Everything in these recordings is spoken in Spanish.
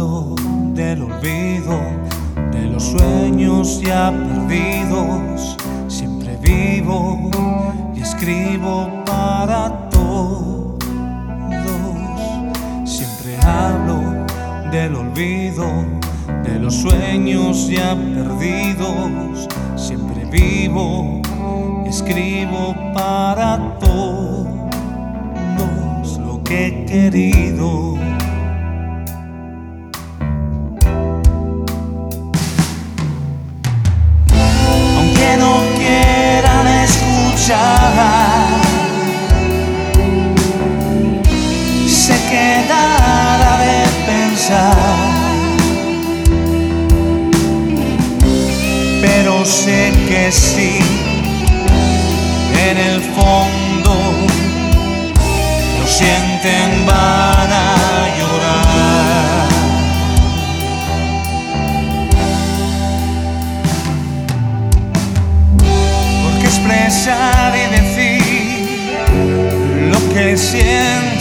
olvido de los sueños ya perdidos. Siempre vivo y escribo para todos. Siempre hablo del olvido de los sueños ya perdidos. Siempre vivo y escribo para todos lo que he querido. Sé que sí, en el fondo lo sienten, van a llorar. Porque expresar y decir lo que sientes,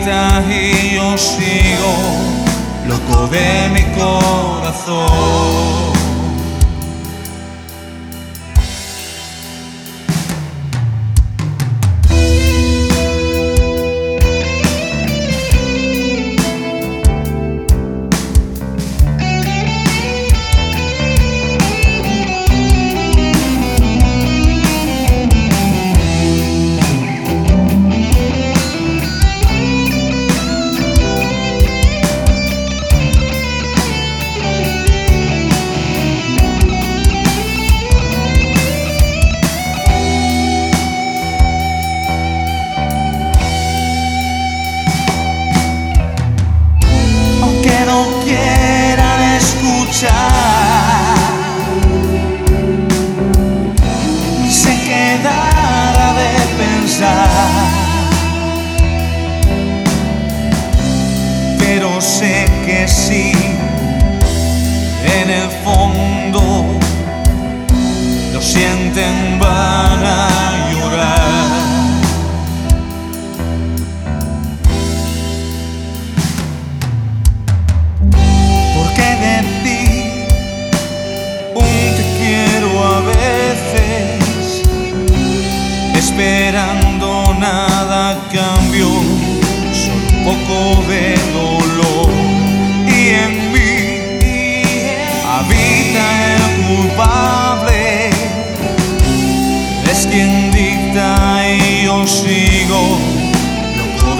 dicta y yo sigo loco de mi corazón. Escuchar. Se quedará de pensar, pero sé que sí, en el fondo lo sienten, van el culpable, es quien dicta y yo sigo loco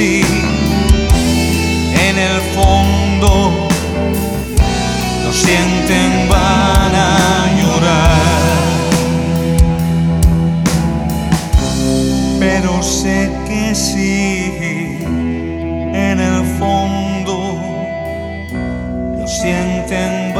así, en el fondo lo sienten van a llorar. Pero sé que sí, en el fondo lo sienten